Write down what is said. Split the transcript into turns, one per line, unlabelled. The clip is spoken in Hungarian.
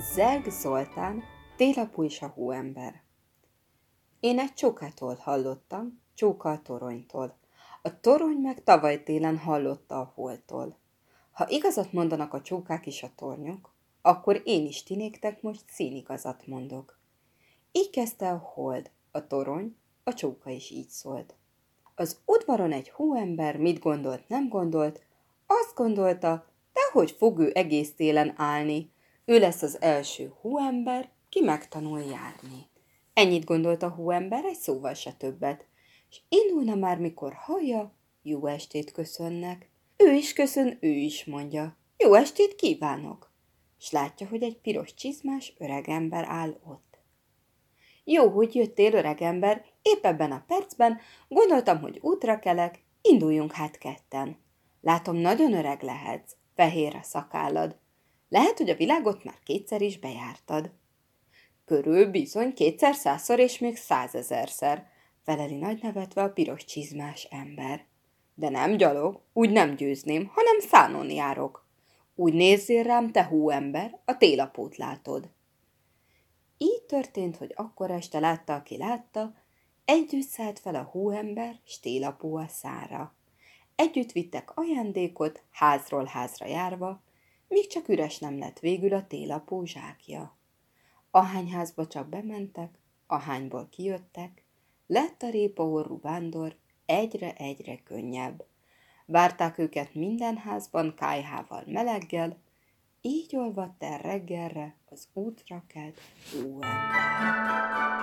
Zeg Zoltán, télapú és a hóember. Én egy csókától hallottam, csóka a toronytól. A torony meg tavaly télen hallotta a holtól. Ha igazat mondanak a csókák és a tornyok, akkor én is tinéktek most színigazat mondok. Így kezdte a hold, a torony, a csóka is így szólt. Az udvaron egy hóember mit gondolt, nem gondolt, azt gondolta, dehogy fog ő egész télen állni, ő lesz az első hóember, ki megtanul járni. Ennyit gondolt a hóember, egy szóval se többet, és indulna már, mikor hallja, jó estét köszönnek. Ő is köszön, ő is mondja, jó estét kívánok, s látja, hogy egy piros csizmás öregember áll ott. Jó, hogy jöttél, öregember, épp ebben a percben gondoltam, hogy útra kelek, induljunk hát ketten. Látom, nagyon öreg lehetsz, fehér a szakállad, lehet, hogy a világot már kétszer is bejártad. Körül bizony kétszer, százszor és még százezerszer, feleli nagy nevetve a piros csizmás ember. De nem gyalog, úgy nem győzném, hanem szánon járok. Úgy nézzél rám, te hóember, a télapót látod. Így történt, hogy akkor este látta, aki látta, együtt szállt fel a hóember, s télapó a szára. Együtt vittek ajándékot, házról házra járva, míg csak üres nem lett végül a télapó zsákja. Ahányházba csak bementek, ahányból kijöttek, lett a répa orrú vándor egyre-egyre könnyebb. Várták őket minden házban kájhával meleggel, így olvadt el reggelre az útra kelt óember.